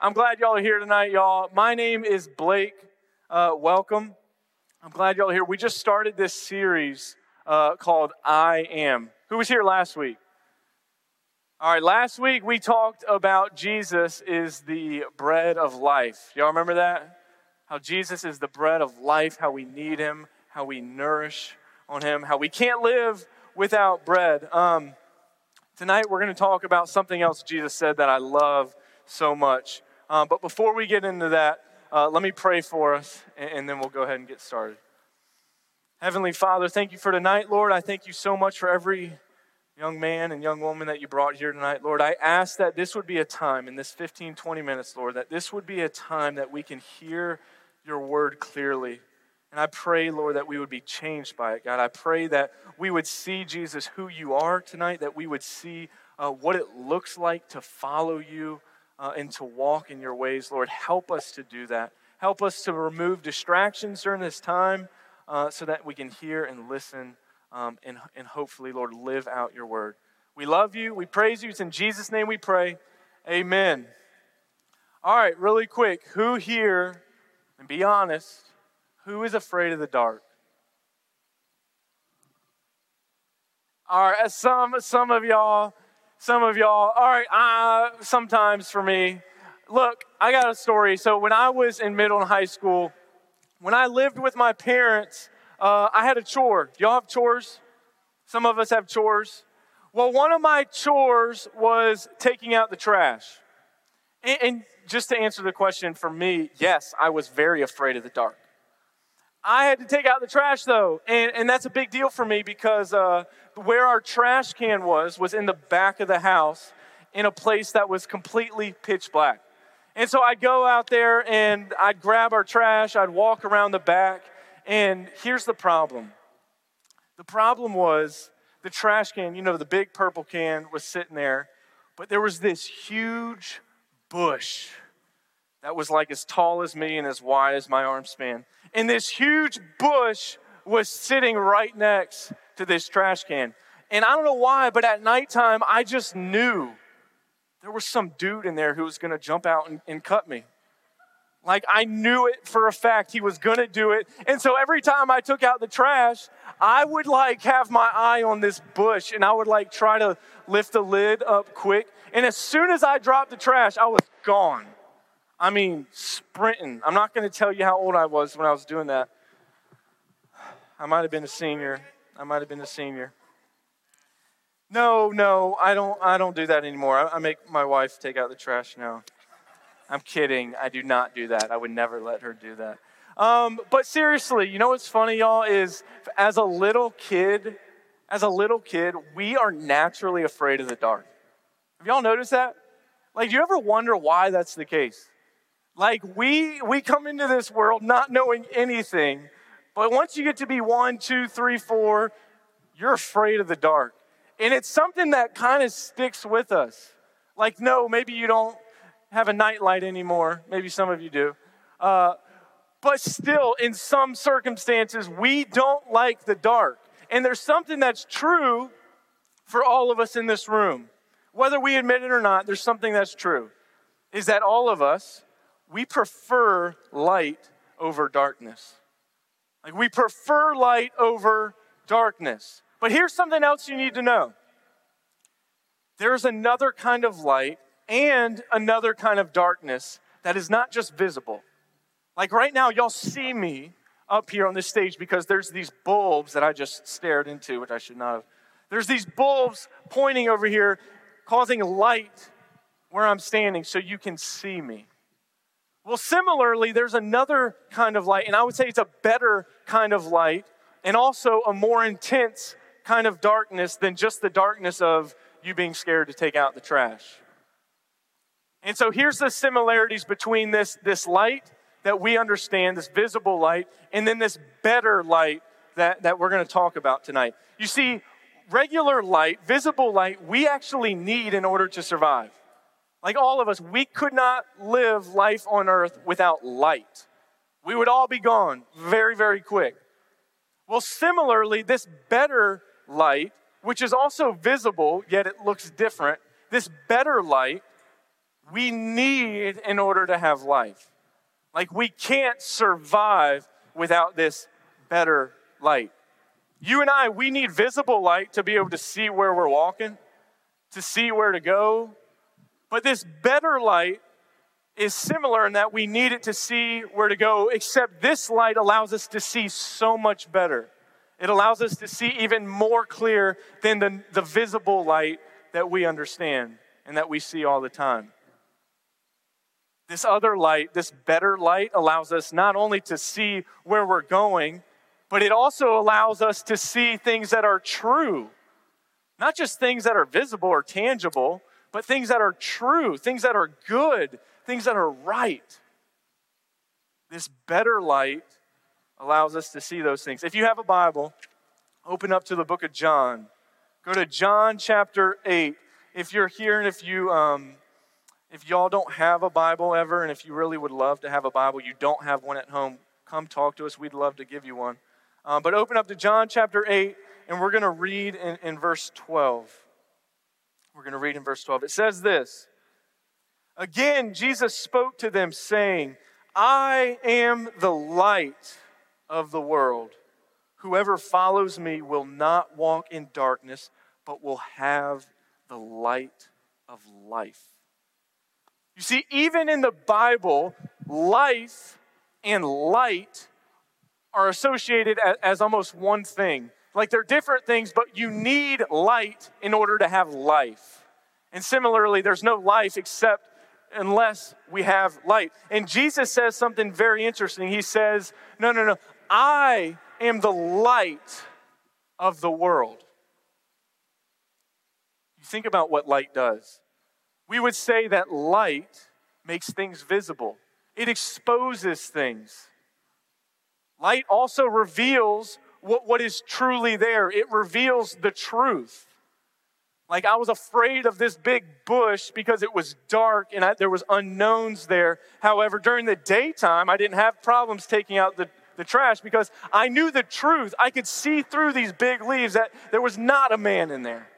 I'm glad y'all are here tonight, y'all. My name is Blake. Uh, welcome. I'm glad y'all are here. We just started this series uh, called I Am. Who was here last week? All right, last week we talked about Jesus is the bread of life. Y'all remember that? How Jesus is the bread of life, how we need him, how we nourish on him, how we can't live without bread. Um, tonight we're going to talk about something else Jesus said that I love so much. Um, but before we get into that, uh, let me pray for us, and, and then we'll go ahead and get started. Heavenly Father, thank you for tonight, Lord. I thank you so much for every young man and young woman that you brought here tonight, Lord. I ask that this would be a time in this 15, 20 minutes, Lord, that this would be a time that we can hear your word clearly. And I pray, Lord, that we would be changed by it, God. I pray that we would see, Jesus, who you are tonight, that we would see uh, what it looks like to follow you uh, and to walk in your ways, Lord. Help us to do that. Help us to remove distractions during this time uh, so that we can hear and listen um, and, and hopefully, Lord, live out your word. We love you. We praise you. It's in Jesus' name we pray. Amen. All right, really quick. Who here, and be honest, who is afraid of the dark? All right, some, some of y'all, some of y'all, all right, uh, sometimes for me. Look, I got a story. So when I was in middle and high school, when I lived with my parents, uh, I had a chore. Do Y'all have chores? Some of us have chores. Well, one of my chores was taking out the trash. And, and just to answer the question for me, yes, I was very afraid of the dark. I had to take out the trash though, and, and that's a big deal for me because uh, where our trash can was was in the back of the house in a place that was completely pitch black. And so I'd go out there and I'd grab our trash, I'd walk around the back, and here's the problem the problem was the trash can, you know, the big purple can was sitting there, but there was this huge bush that was like as tall as me and as wide as my arm span. And this huge bush was sitting right next to this trash can. And I don't know why, but at nighttime, I just knew there was some dude in there who was to jump out and, and cut me. Like I knew it for a fact he was to do it. And so every time I took out the trash, I would like have my eye on this bush and I would like try to lift the lid up quick. And as soon as I dropped the trash, I was gone. I mean, sprinting. I'm not going to tell you how old I was when I was doing that. I might have been a senior. I might have been a senior. No, no, I don't I don't do that anymore. I, I make my wife take out the trash now. I'm kidding. I do not do that. I would never let her do that. Um, but seriously, you know what's funny, y'all, is as a little kid, as a little kid, we are naturally afraid of the dark. Have y'all noticed that? Like, do you ever wonder why that's the case? Like, we we come into this world not knowing anything, but once you get to be one, two, three, four, you're afraid of the dark. And it's something that kind of sticks with us. Like, no, maybe you don't have a nightlight anymore. Maybe some of you do. Uh, but still, in some circumstances, we don't like the dark. And there's something that's true for all of us in this room. Whether we admit it or not, there's something that's true. Is that all of us, we prefer light over darkness. Like we prefer light over darkness. But here's something else you need to know there's another kind of light and another kind of darkness that is not just visible. Like right now, y'all see me up here on this stage because there's these bulbs that I just stared into, which I should not have. There's these bulbs pointing over here, causing light where I'm standing so you can see me. Well, similarly, there's another kind of light, and I would say it's a better kind of light, and also a more intense kind of darkness than just the darkness of you being scared to take out the trash. And so here's the similarities between this, this light that we understand, this visible light, and then this better light that, that we're going to talk about tonight. You see, regular light, visible light, we actually need in order to survive. Like all of us, we could not live life on earth without light. We would all be gone very, very quick. Well, similarly, this better light, which is also visible, yet it looks different, this better light we need in order to have life. Like we can't survive without this better light. You and I, we need visible light to be able to see where we're walking, to see where to go. But this better light is similar in that we need it to see where to go, except this light allows us to see so much better. It allows us to see even more clear than the, the visible light that we understand and that we see all the time. This other light, this better light, allows us not only to see where we're going, but it also allows us to see things that are true. Not just things that are visible or tangible, but things that are true, things that are good, things that are right. This better light allows us to see those things. If you have a Bible, open up to the book of John. Go to John chapter 8. If you're here and if you um, if y'all don't have a Bible ever, and if you really would love to have a Bible, you don't have one at home, come talk to us. We'd love to give you one. Um, but open up to John chapter 8, and we're going to read in, in verse 12. We're going to read in verse 12. It says this Again, Jesus spoke to them, saying, I am the light of the world. Whoever follows me will not walk in darkness, but will have the light of life. You see, even in the Bible, life and light are associated as almost one thing. Like they're different things, but you need light in order to have life. And similarly, there's no life except unless we have light. And Jesus says something very interesting. He says, No, no, no, I am the light of the world. You think about what light does. We would say that light makes things visible, it exposes things. Light also reveals what, what is truly there, it reveals the truth. Like I was afraid of this big bush because it was dark and I, there was unknowns there. However, during the daytime, I didn't have problems taking out the, the trash because I knew the truth. I could see through these big leaves that there was not a man in there.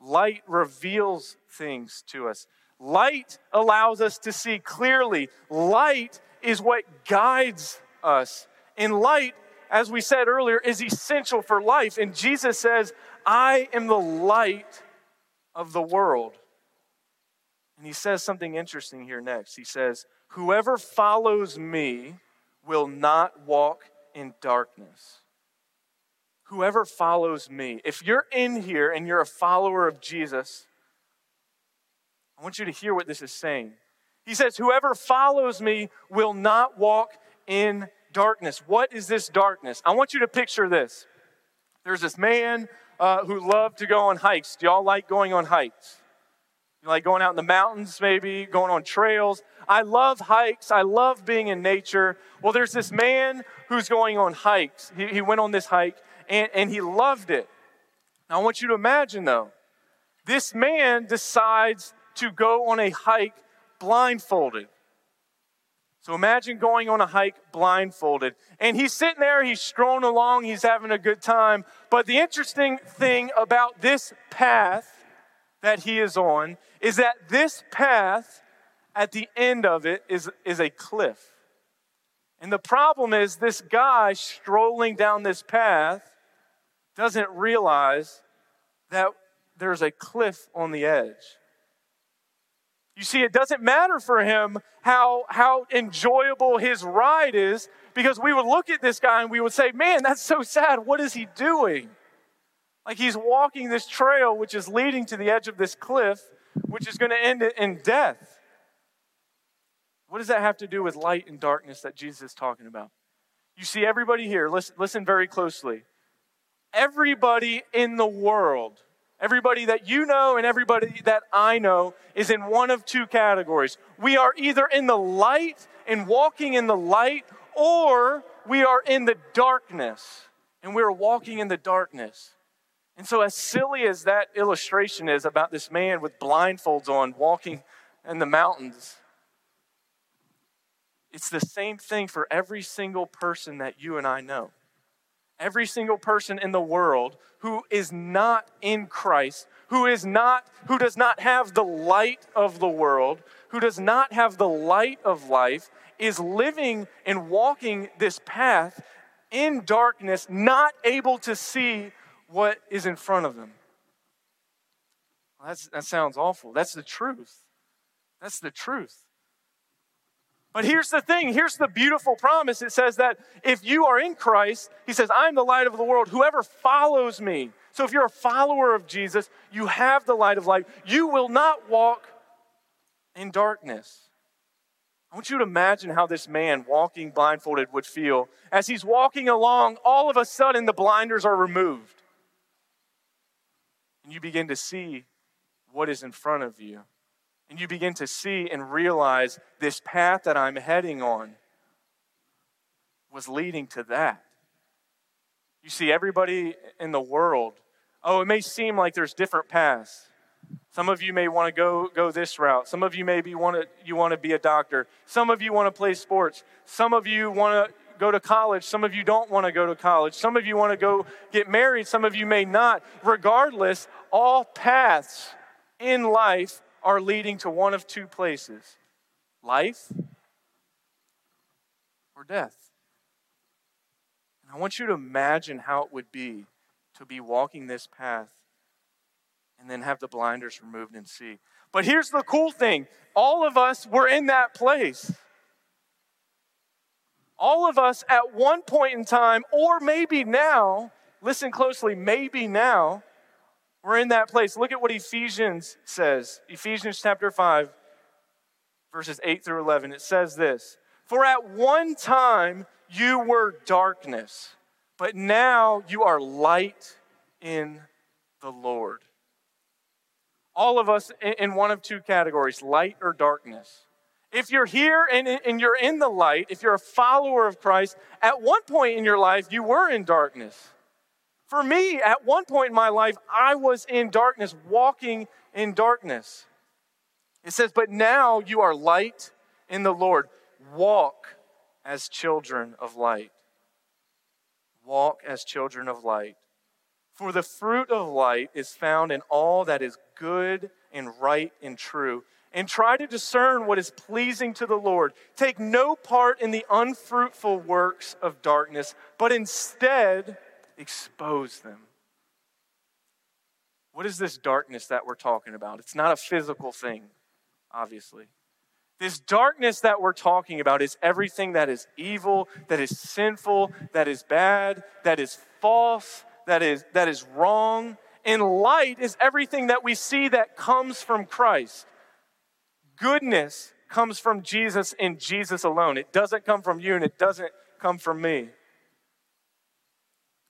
Light reveals things to us. Light allows us to see clearly. Light is what guides us. And light, as we said earlier, is essential for life. And Jesus says, I am the light of the world. And he says something interesting here next. He says, Whoever follows me will not walk in darkness whoever follows me, if you're in here and you're a follower of Jesus, I want you to hear what this is saying. He says, Whoever follows me will not walk in darkness. What is this darkness? I want you to picture this. There's this man uh, who loved to go on hikes. Do y'all like going on hikes? You like going out in the mountains, maybe, going on trails. I love hikes. I love being in nature. Well, there's this man who's going on hikes. He, he went on this hike and, and he loved it. Now, I want you to imagine, though, this man decides to go on a hike blindfolded. So imagine going on a hike blindfolded. And he's sitting there, he's strolling along, he's having a good time. But the interesting thing about this path that he is on is that this path, at the end of it, is, is a cliff. And the problem is, this guy strolling down this path doesn't realize that there's a cliff on the edge. You see, it doesn't matter for him how, how enjoyable his ride is because we would look at this guy and we would say, Man, that's so sad. What is he doing? Like he's walking this trail which is leading to the edge of this cliff, which is going to end in death. What does that have to do with light and darkness that Jesus is talking about? You see, everybody here, listen, listen very closely everybody in the world, everybody that you know and everybody that I know, is in one of two categories. We are either in the light and walking in the light, or we are in the darkness and we're walking in the darkness. And so, as silly as that illustration is about this man with blindfolds on walking in the mountains, it's the same thing for every single person that you and I know every single person in the world who is not in Christ, who is not who does not have the light of the world, who does not have the light of life is living and walking this path in darkness, not able to see what is in front of them. Well, that sounds awful. That's the truth. That's the truth. But here's the thing here's the beautiful promise. It says that if you are in Christ, He says, I'm the light of the world. Whoever follows me. So if you're a follower of Jesus, you have the light of life. You will not walk in darkness. I want you to imagine how this man walking blindfolded would feel. As he's walking along, all of a sudden the blinders are removed. And you begin to see what is in front of you. And you begin to see and realize this path that I'm heading on was leading to that. You see, everybody in the world, oh, it may seem like there's different paths. Some of you may want to go, go this route. Some of you maybe want to, you want to be a doctor. Some of you want to play sports. Some of you want to go to college. Some of you don't want to go to college. Some of you want to go get married. Some of you may not. Regardless, all paths in life are leading to one of two places life or death. And I want you to imagine how it would be to be walking this path and then have the blinders removed and see. But here's the cool thing all of us were in that place. All of us at one point in time, or maybe now, listen closely, maybe now, we're in that place. Look at what Ephesians says. Ephesians chapter 5, verses 8 through 11. It says this For at one time you were darkness, but now you are light in the Lord all of us in one of two categories light or darkness. If you're here and, and you're in the light, if you're a follower of Christ, at one point in your life, you were in darkness. For me, at one point in my life, I was in darkness, walking in darkness. It says, But now you are light in the Lord. Walk as children of light. Walk as children of light. For the fruit of light is found in all that is good and right and true. And try to discern what is pleasing to the Lord. Take no part in the unfruitful works of darkness, but instead expose them. What is this darkness that we're talking about? It's not a physical thing, obviously. This darkness that we're talking about is everything that is evil, that is sinful, that is bad, that is false, that is, that is wrong. And light is everything that we see that comes from Christ. Goodness comes from Jesus and Jesus alone. It doesn't come from you and it doesn't come from me.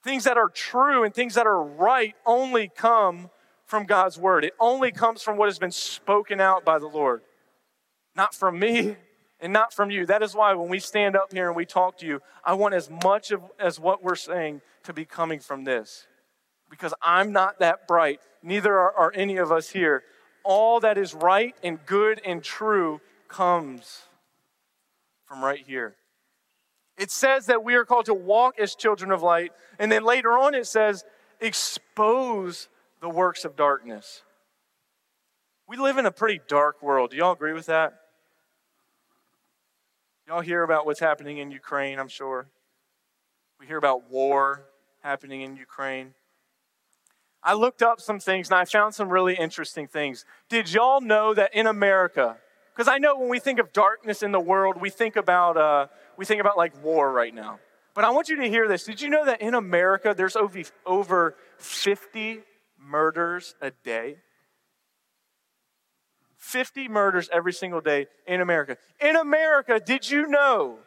Things that are true and things that are right only come from God's word. It only comes from what has been spoken out by the Lord, not from me and not from you. That is why when we stand up here and we talk to you, I want as much of as what we're saying to be coming from this. Because I'm not that bright, neither are, are any of us here. All that is right and good and true comes from right here. It says that we are called to walk as children of light, and then later on it says, expose the works of darkness. We live in a pretty dark world. Do y'all agree with that? Y'all hear about what's happening in Ukraine, I'm sure. We hear about war happening in Ukraine. I looked up some things and I found some really interesting things. Did y'all know that in America, because I know when we think of darkness in the world, we think about uh, we think about like war right now. But I want you to hear this. Did you know that in America there's over, over 50 murders a day? 50 murders every single day in America. In America, did you know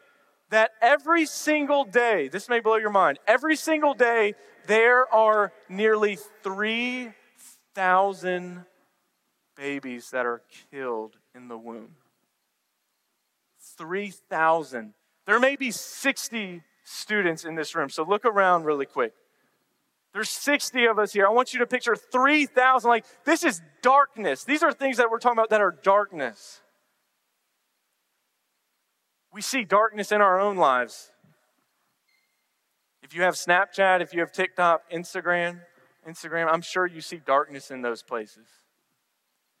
that every single day, this may blow your mind, every single day there are nearly 3,000 babies that are killed in the womb. 3,000. There may be 60 students in this room, so look around really quick. There's 60 of us here. I want you to picture 3,000. Like, this is darkness. These are things that we're talking about that are darkness. We see darkness in our own lives. If you have Snapchat, if you have TikTok, Instagram, Instagram, I'm sure you see darkness in those places.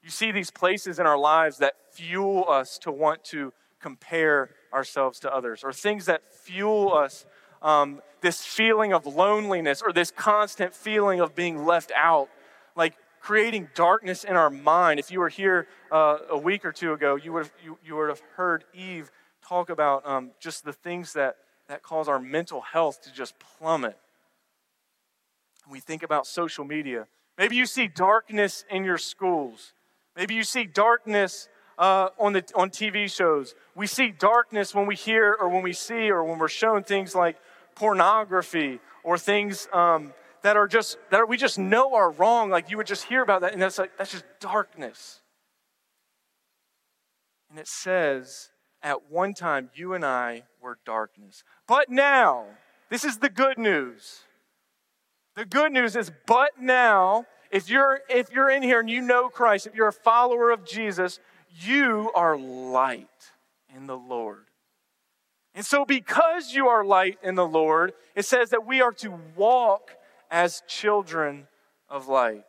You see these places in our lives that fuel us to want to compare ourselves to others, or things that fuel us um, this feeling of loneliness or this constant feeling of being left out, like creating darkness in our mind. If you were here uh, a week or two ago, you would have, you, you would have heard Eve talk about um, just the things that, that cause our mental health to just plummet. we think about social media. Maybe you see darkness in your schools. Maybe you see darkness uh, on, the, on TV shows. We see darkness when we hear or when we see or when we're shown things like pornography or things um, that are just that we just know are wrong. Like you would just hear about that, and that's like that's just darkness. And it says, at one time you and I were darkness, but now this is the good news. The good news is, but now if you're if you're in here and you know Christ, if you're a follower of Jesus, you are light in the Lord. And so, because you are light in the Lord, it says that we are to walk as children of light.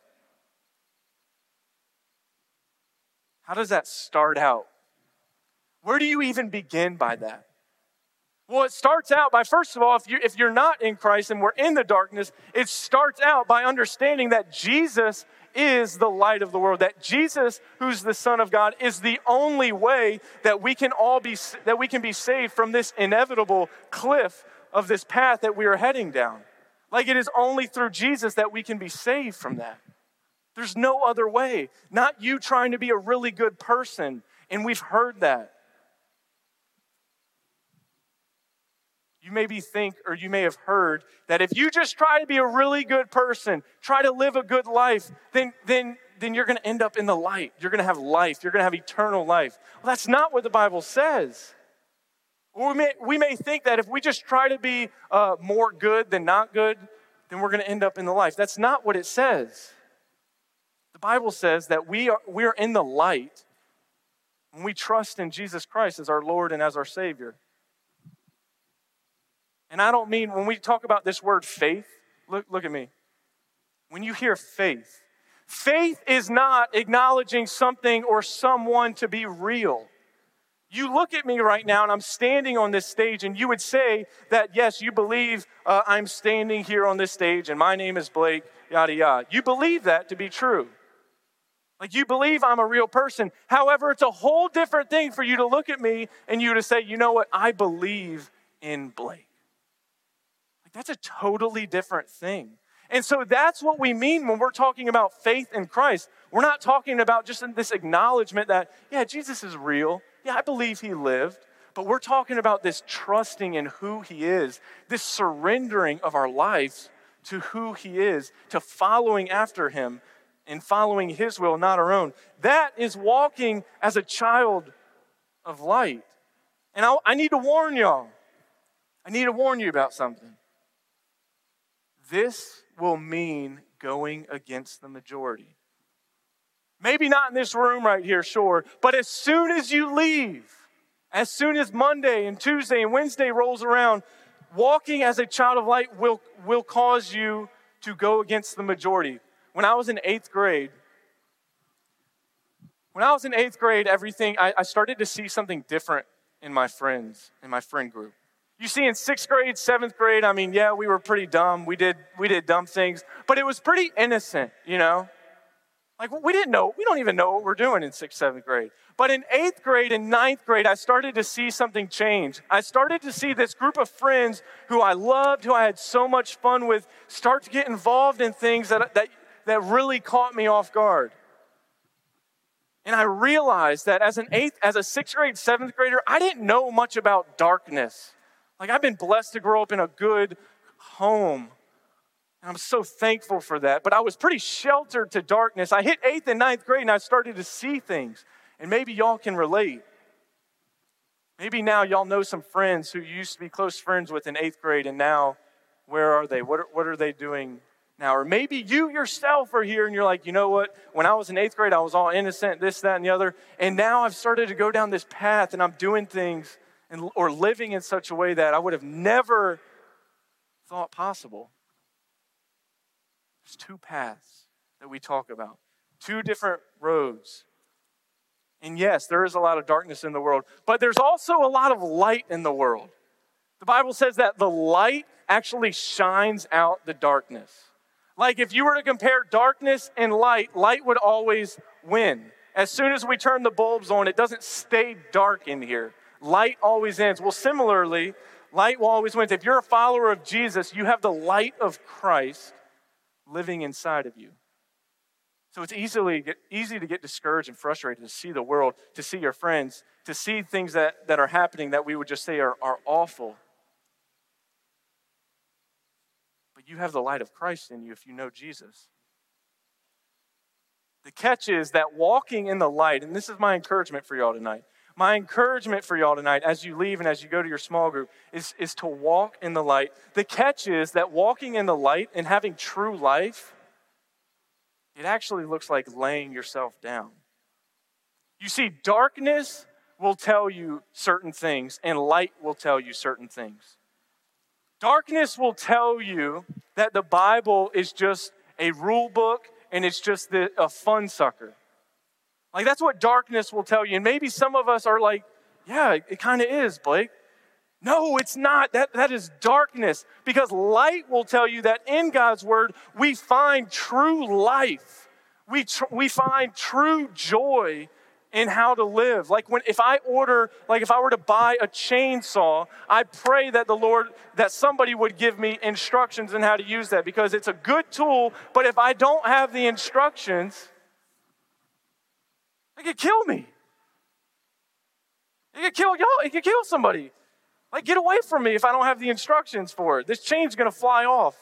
How does that start out? Where do you even begin by that? Well, it starts out by, first of all, if, you, if you're not in Christ and we're in the darkness, it starts out by understanding that Jesus is the light of the world, that Jesus, who's the Son of God, is the only way that we can all be, that we can be saved from this inevitable cliff of this path that we are heading down. Like it is only through Jesus that we can be saved from that. There's no other way. Not you trying to be a really good person. And we've heard that. You maybe think or you may have heard that if you just try to be a really good person, try to live a good life, then, then, then you're going to end up in the light. You're going to have life. You're going to have eternal life. Well, that's not what the Bible says. we may, we may think that if we just try to be uh, more good than not good, then we're going to end up in the life. That's not what it says. The Bible says that we are, we are in the light when we trust in Jesus Christ as our Lord and as our Savior. And I don't mean when we talk about this word faith, look, look at me. When you hear faith, faith is not acknowledging something or someone to be real. You look at me right now and I'm standing on this stage, and you would say that, yes, you believe uh, I'm standing here on this stage and my name is Blake, yada, yada. You believe that to be true. Like you believe I'm a real person. However, it's a whole different thing for you to look at me and you to say, you know what, I believe in Blake. Like, that's a totally different thing. And so that's what we mean when we're talking about faith in Christ. We're not talking about just this acknowledgement that, yeah, Jesus is real. Yeah, I believe he lived. But we're talking about this trusting in who he is, this surrendering of our lives to who he is, to following after him and following his will, not our own. That is walking as a child of light. And I, I need to warn y'all. I need to warn you about something. This will mean going against the majority. Maybe not in this room right here, sure, but as soon as you leave, as soon as Monday and Tuesday and Wednesday rolls around, walking as a child of light will, will cause you to go against the majority. When I was in eighth grade, when I was in eighth grade, everything, I, I started to see something different in my friends, in my friend group. You see, in sixth grade, seventh grade, I mean, yeah, we were pretty dumb. We did, we did dumb things, but it was pretty innocent, you know? Like, we didn't know, we don't even know what we're doing in sixth, seventh grade. But in eighth grade and ninth grade, I started to see something change. I started to see this group of friends who I loved, who I had so much fun with, start to get involved in things that, that, that really caught me off guard. And I realized that as an eighth, as a sixth grade, seventh grader, I didn't know much about darkness. Like, I've been blessed to grow up in a good home. And I'm so thankful for that. But I was pretty sheltered to darkness. I hit eighth and ninth grade and I started to see things. And maybe y'all can relate. Maybe now y'all know some friends who used to be close friends with in eighth grade, and now where are they? What are, what are they doing now? Or maybe you yourself are here and you're like, you know what? When I was in eighth grade, I was all innocent, this, that, and the other. And now I've started to go down this path and I'm doing things and, or living in such a way that I would have never thought possible. There's two paths that we talk about, two different roads. And yes, there is a lot of darkness in the world, but there's also a lot of light in the world. The Bible says that the light actually shines out the darkness. Like if you were to compare darkness and light, light would always win. As soon as we turn the bulbs on, it doesn't stay dark in here. Light always ends. Well, similarly, light will always win. If you're a follower of Jesus, you have the light of Christ living inside of you. So it's easily easy to get discouraged and frustrated to see the world, to see your friends, to see things that, that are happening that we would just say are, are awful. But you have the light of Christ in you if you know Jesus. The catch is that walking in the light, and this is my encouragement for y'all tonight. My encouragement for y'all tonight as you leave and as you go to your small group is, is to walk in the light. The catch is that walking in the light and having true life, it actually looks like laying yourself down. You see, darkness will tell you certain things, and light will tell you certain things. Darkness will tell you that the Bible is just a rule book and it's just a fun sucker. Like that's what darkness will tell you. And maybe some of us are like, yeah, it kind of is, Blake. No, it's not. That, that is darkness. Because light will tell you that in God's word, we find true life. We, tr- we find true joy in how to live. Like when if I order, like if I were to buy a chainsaw, I pray that the Lord, that somebody would give me instructions on how to use that because it's a good tool, but if I don't have the instructions, it could kill me. It could kill y'all, it could kill somebody. Like, get away from me if I don't have the instructions for it. This chain's gonna fly off.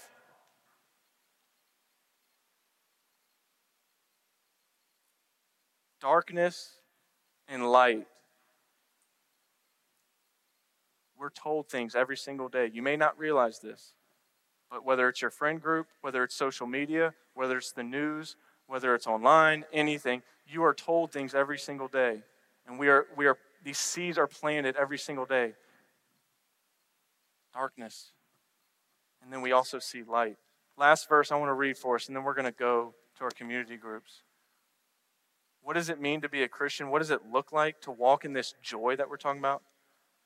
Darkness and light. We're told things every single day. You may not realize this, but whether it's your friend group, whether it's social media, whether it's the news, whether it's online, anything, you are told things every single day. And we are, we are, these seeds are planted every single day. Darkness. And then we also see light. Last verse I want to read for us, and then we're going to go to our community groups. What does it mean to be a Christian? What does it look like to walk in this joy that we're talking about?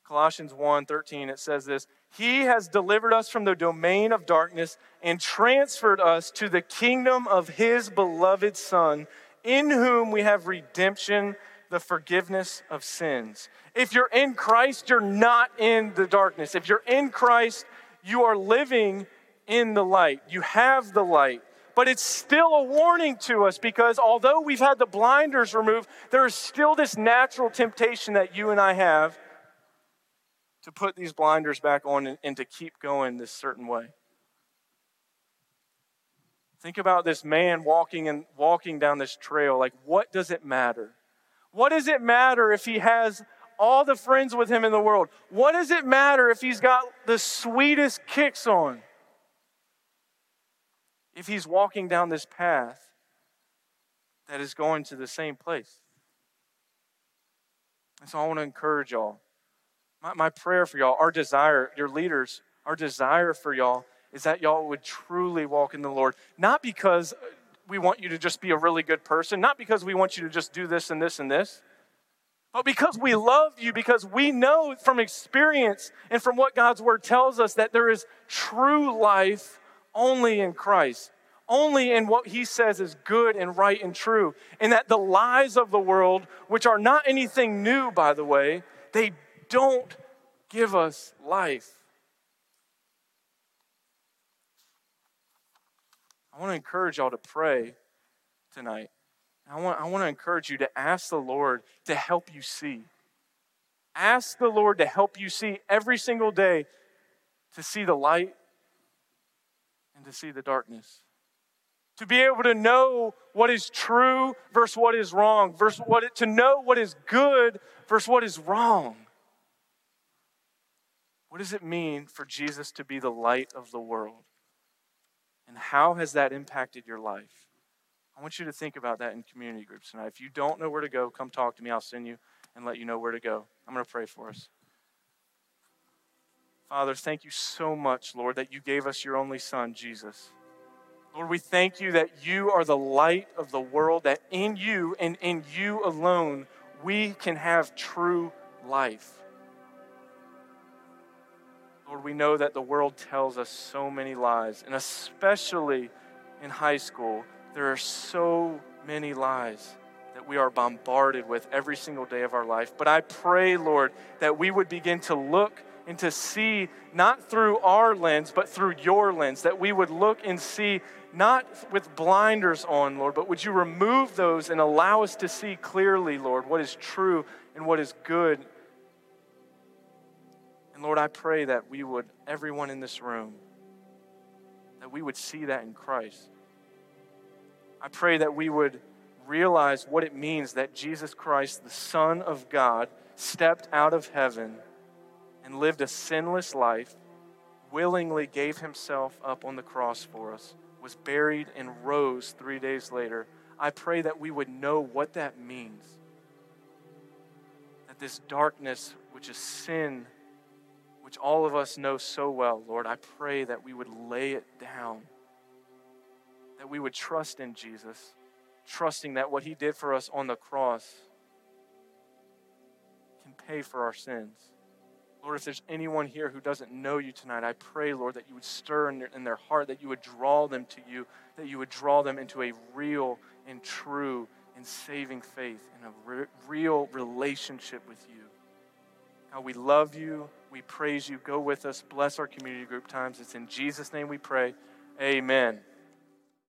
Colossians 1 13, it says this He has delivered us from the domain of darkness and transferred us to the kingdom of His beloved Son, in whom we have redemption, the forgiveness of sins. If you're in Christ, you're not in the darkness. If you're in Christ, you are living in the light. You have the light. But it's still a warning to us because although we've had the blinders removed, there is still this natural temptation that you and I have to put these blinders back on and, and to keep going this certain way. Think about this man walking and walking down this trail. Like, what does it matter? What does it matter if he has all the friends with him in the world? What does it matter if he's got the sweetest kicks on? if he's walking down this path that is going to the same place. And so I want to encourage y'all. My, my prayer for y'all, our desire, your leaders, our desire for y'all is that y'all would truly walk in the Lord. Not because we want you to just be a really good person, not because we want you to just do this and this and this, but because we love you, because we know from experience and from what God's word tells us that there is true life only in Christ, only in what he says is good and right and true, and that the lies of the world, which are not anything new, by the way, they don't give us life. I want to encourage y'all to pray tonight. I want, I want to encourage you to ask the Lord to help you see. Ask the Lord to help you see every single day to see the light and to see the darkness. To be able to know what is true versus what is wrong, versus what to know what is good versus what is wrong. What does it mean for Jesus to be the light of the world? And how has that impacted your life? I want you to think about that in community groups tonight. If you don't know where to go, come talk to me. I'll send you and let you know where to go. I'm going to pray for us. Father, thank you so much, Lord, that you gave us your only Son, Jesus. Lord, we thank you that you are the light of the world, that in you and in you alone we can have true life. Lord, we know that the world tells us so many lies, and especially in high school, there are so many lies that we are bombarded with every single day of our life. But I pray, Lord, that we would begin to look and to see not through our lens, but through your lens, that we would look and see not with blinders on, Lord, but would you remove those and allow us to see clearly, Lord, what is true and what is good and Lord, I pray that we would, everyone in this room, that we would see that in Christ. I pray that we would realize what it means that Jesus Christ, the Son of God, stepped out of heaven and lived a sinless life, willingly gave himself up on the cross for us, was buried, and rose three days later. I pray that we would know what that means. That this darkness, which is sin, which all of us know so well, Lord, I pray that we would lay it down, that we would trust in Jesus, trusting that what he did for us on the cross can pay for our sins. Lord, if there's anyone here who doesn't know you tonight, I pray, Lord, that you would stir in their, in their heart, that you would draw them to you, that you would draw them into a real and true and saving faith and a re- real relationship with you. How we love you. We praise you. Go with us. Bless our community group times. It's in Jesus' name we pray. Amen.